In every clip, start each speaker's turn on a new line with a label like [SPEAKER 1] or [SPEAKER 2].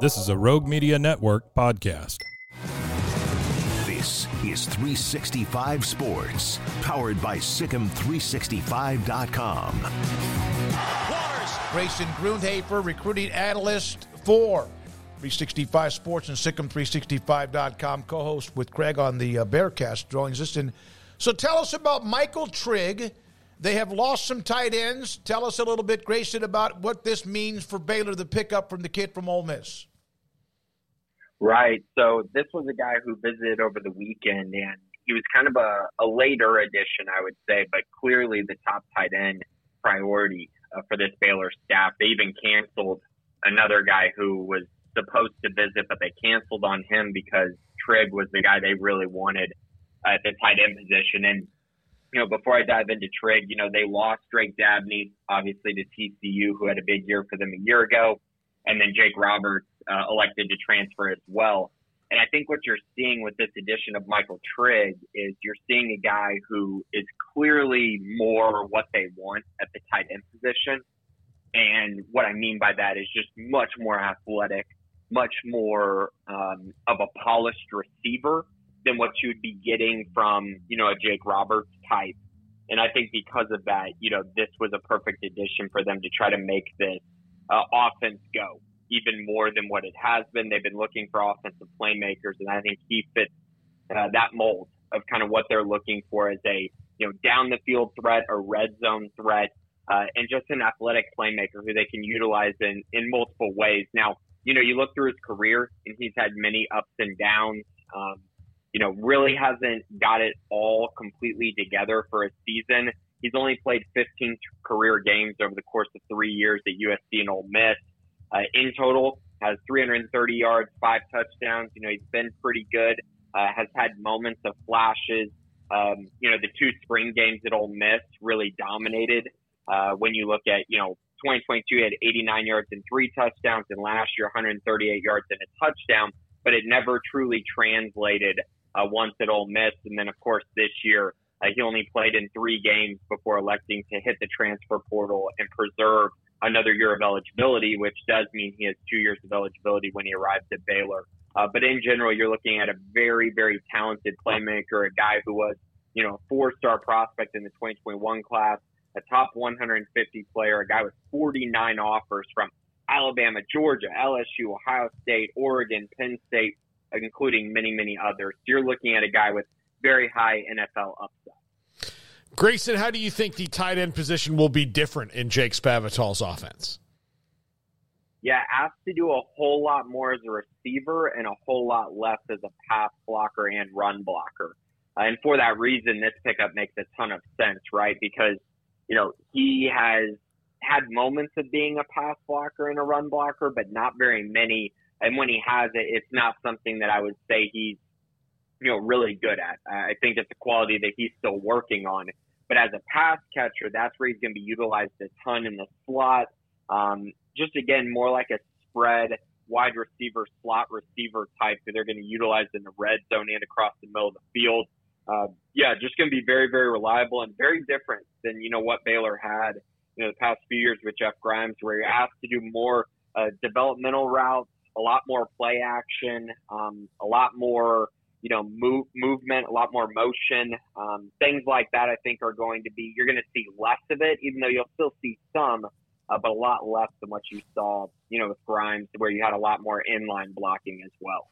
[SPEAKER 1] This is a Rogue Media Network podcast.
[SPEAKER 2] This is 365 Sports, powered by SicEm365.com.
[SPEAKER 3] Waters. Grayson Grundhoefer, recruiting analyst for 365 Sports and SicEm365.com, co host with Craig on the uh, Bearcast, joins us. And so tell us about Michael Trigg. They have lost some tight ends. Tell us a little bit, Grayson, about what this means for Baylor, the pickup from the kid from Ole Miss.
[SPEAKER 4] Right. So this was a guy who visited over the weekend, and he was kind of a, a later addition, I would say, but clearly the top tight end priority uh, for this Baylor staff. They even canceled another guy who was supposed to visit, but they canceled on him because Trigg was the guy they really wanted at the tight end position. And you know, before I dive into Trigg, you know, they lost Drake Dabney, obviously to TCU, who had a big year for them a year ago, and then Jake Roberts uh, elected to transfer as well. And I think what you're seeing with this addition of Michael Trigg is you're seeing a guy who is clearly more what they want at the tight end position. And what I mean by that is just much more athletic, much more um, of a polished receiver than what you'd be getting from, you know, a Jake Roberts type. And I think because of that, you know, this was a perfect addition for them to try to make this uh, offense go even more than what it has been. They've been looking for offensive playmakers, and I think he fits uh, that mold of kind of what they're looking for as a you know down the field threat or red zone threat, uh, and just an athletic playmaker who they can utilize in in multiple ways. Now, you know, you look through his career, and he's had many ups and downs. Um, you know, really hasn't got it all completely together for a season. He's only played 15 career games over the course of three years at USC and Ole Miss. Uh, in total, has 330 yards, five touchdowns. You know, he's been pretty good. Uh, has had moments of flashes. Um, you know, the two spring games at Ole Miss really dominated. Uh, when you look at, you know, 2022 he had 89 yards and three touchdowns, and last year 138 yards and a touchdown. But it never truly translated uh, once at Ole Miss, and then of course this year uh, he only played in three games before electing to hit the transfer portal and preserve another year of eligibility, which does mean he has two years of eligibility when he arrives at Baylor. Uh, but in general, you're looking at a very, very talented playmaker, a guy who was, you know, a four-star prospect in the 2021 class, a top 150 player, a guy with 49 offers from Alabama, Georgia, LSU, Ohio State, Oregon, Penn State, including many, many others. You're looking at a guy with very high NFL upside.
[SPEAKER 5] Grayson, how do you think the tight end position will be different in Jake Spavital's offense?
[SPEAKER 4] Yeah, asked to do a whole lot more as a receiver and a whole lot less as a pass blocker and run blocker. Uh, and for that reason, this pickup makes a ton of sense, right? Because, you know, he has had moments of being a pass blocker and a run blocker, but not very many. And when he has it, it's not something that I would say he's you know, really good at. I think it's a quality that he's still working on. But as a pass catcher, that's where he's going to be utilized a ton in the slot. Um, just again, more like a spread wide receiver, slot receiver type that they're going to utilize in the red zone and across the middle of the field. Uh, yeah, just going to be very, very reliable and very different than, you know, what Baylor had, you know, the past few years with Jeff Grimes, where you're asked to do more uh, developmental routes, a lot more play action, um, a lot more you know, move, movement, a lot more motion, um, things like that. I think are going to be you're going to see less of it, even though you'll still see some, uh, but a lot less than what you saw, you know, with Grimes, where you had a lot more inline blocking as well.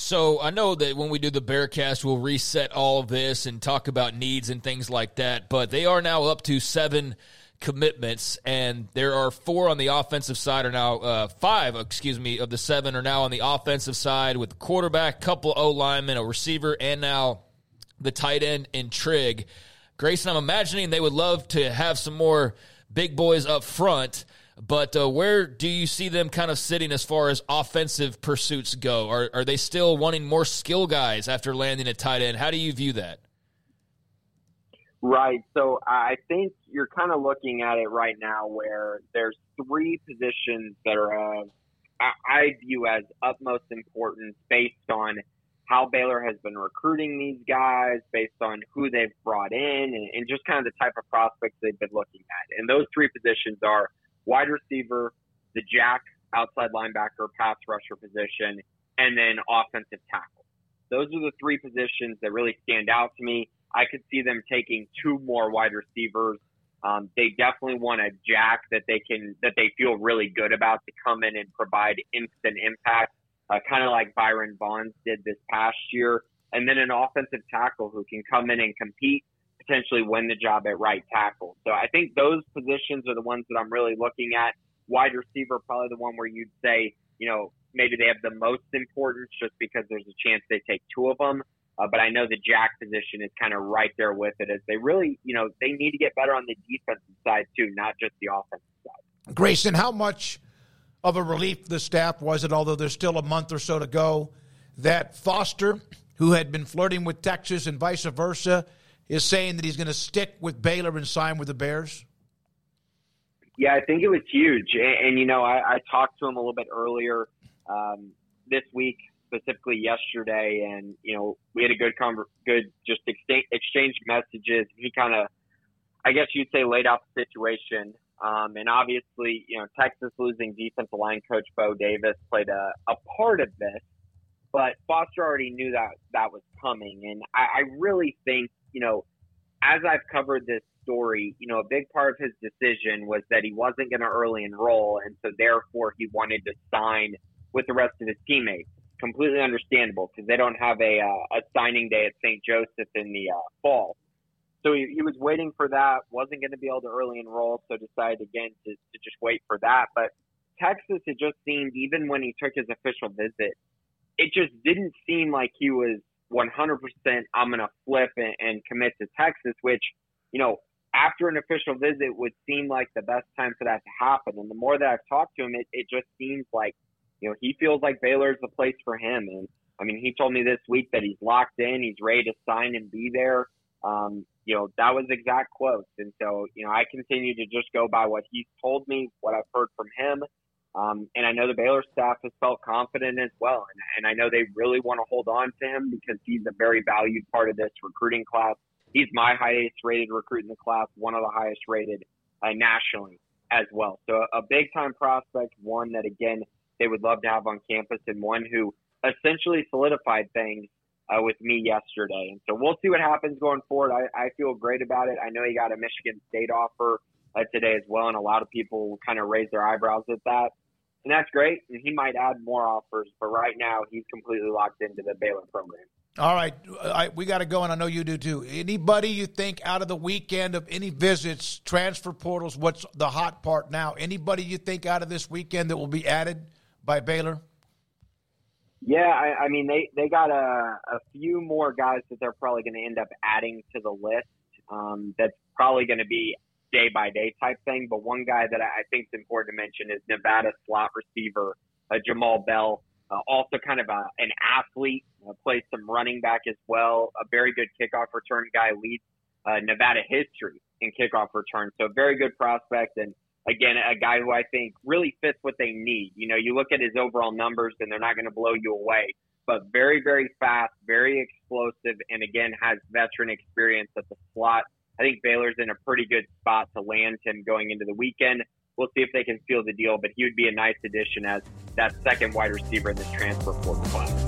[SPEAKER 6] So I know that when we do the Bearcast, we'll reset all of this and talk about needs and things like that. But they are now up to seven commitments, and there are four on the offensive side are now uh, five, excuse me, of the seven are now on the offensive side with quarterback, couple O linemen, a receiver, and now the tight end in Trigg. Grayson, I'm imagining they would love to have some more big boys up front. But uh, where do you see them kind of sitting as far as offensive pursuits go? Are, are they still wanting more skill guys after landing a tight end? How do you view that?
[SPEAKER 4] Right. So I think you're kind of looking at it right now where there's three positions that are, uh, I view as utmost importance based on how Baylor has been recruiting these guys, based on who they've brought in, and, and just kind of the type of prospects they've been looking at. And those three positions are wide receiver, the jack, outside linebacker, pass rusher position, and then offensive tackle. Those are the three positions that really stand out to me. I could see them taking two more wide receivers. Um, they definitely want a jack that they can that they feel really good about to come in and provide instant impact, uh, kind of like Byron Vaughns did this past year. And then an offensive tackle who can come in and compete, potentially win the job at right tackle. So I think those positions are the ones that I'm really looking at. Wide receiver, probably the one where you'd say, you know, maybe they have the most importance just because there's a chance they take two of them. Uh, but I know the jack position is kind of right there with it as they really, you know, they need to get better on the defensive side too, not just the offensive side.
[SPEAKER 3] Grayson, how much of a relief the staff was it, although there's still a month or so to go, that Foster, who had been flirting with Texas and vice versa, is saying that he's going to stick with Baylor and sign with the Bears?
[SPEAKER 4] Yeah, I think it was huge. And, and you know, I, I, talked to him a little bit earlier um, this week specifically yesterday, and you know we had a good conver- good just exchange, exchange messages. He kind of, I guess you'd say, laid out the situation. Um, and obviously, you know, Texas losing defensive line coach Bo Davis played a, a part of this, but Foster already knew that that was coming. And I, I really think, you know, as I've covered this story, you know, a big part of his decision was that he wasn't going to early enroll. And so therefore he wanted to sign with the rest of his teammates completely understandable because they don't have a uh, a signing day at St. Joseph in the uh, fall. So he, he was waiting for that, wasn't going to be able to early enroll, so decided again to, to just wait for that. But Texas, it just seemed, even when he took his official visit, it just didn't seem like he was 100% I'm going to flip and, and commit to Texas, which, you know, after an official visit would seem like the best time for that to happen. And the more that I've talked to him, it, it just seems like you know, he feels like Baylor's the place for him. And I mean, he told me this week that he's locked in, he's ready to sign and be there. Um, you know, that was exact quotes. And so, you know, I continue to just go by what he's told me, what I've heard from him. Um, and I know the Baylor staff has felt confident as well. And, and I know they really want to hold on to him because he's a very valued part of this recruiting class. He's my highest rated recruit in the class, one of the highest rated uh, nationally as well. So a, a big time prospect, one that again, they would love to have on campus and one who essentially solidified things uh, with me yesterday. And so we'll see what happens going forward. I, I feel great about it. I know he got a Michigan State offer uh, today as well, and a lot of people kind of raise their eyebrows at that. And that's great. And he might add more offers, but right now he's completely locked into the Baylor program.
[SPEAKER 3] All right, I, we got to go, and I know you do too. Anybody you think out of the weekend of any visits, transfer portals, what's the hot part now? Anybody you think out of this weekend that will be added by Baylor?
[SPEAKER 4] Yeah, I, I mean they they got a, a few more guys that they're probably going to end up adding to the list. Um, that's probably going to be day by day type thing. But one guy that I think is important to mention is Nevada slot receiver uh, Jamal Bell. Uh, also, kind of a, an athlete, uh, plays some running back as well. A very good kickoff return guy, leads uh, Nevada history in kickoff return. So, very good prospect. And again, a guy who I think really fits what they need. You know, you look at his overall numbers and they're not going to blow you away, but very, very fast, very explosive, and again, has veteran experience at the slot. I think Baylor's in a pretty good spot to land him going into the weekend. We'll see if they can seal the deal, but he would be a nice addition as that second wide receiver in this transfer portal class.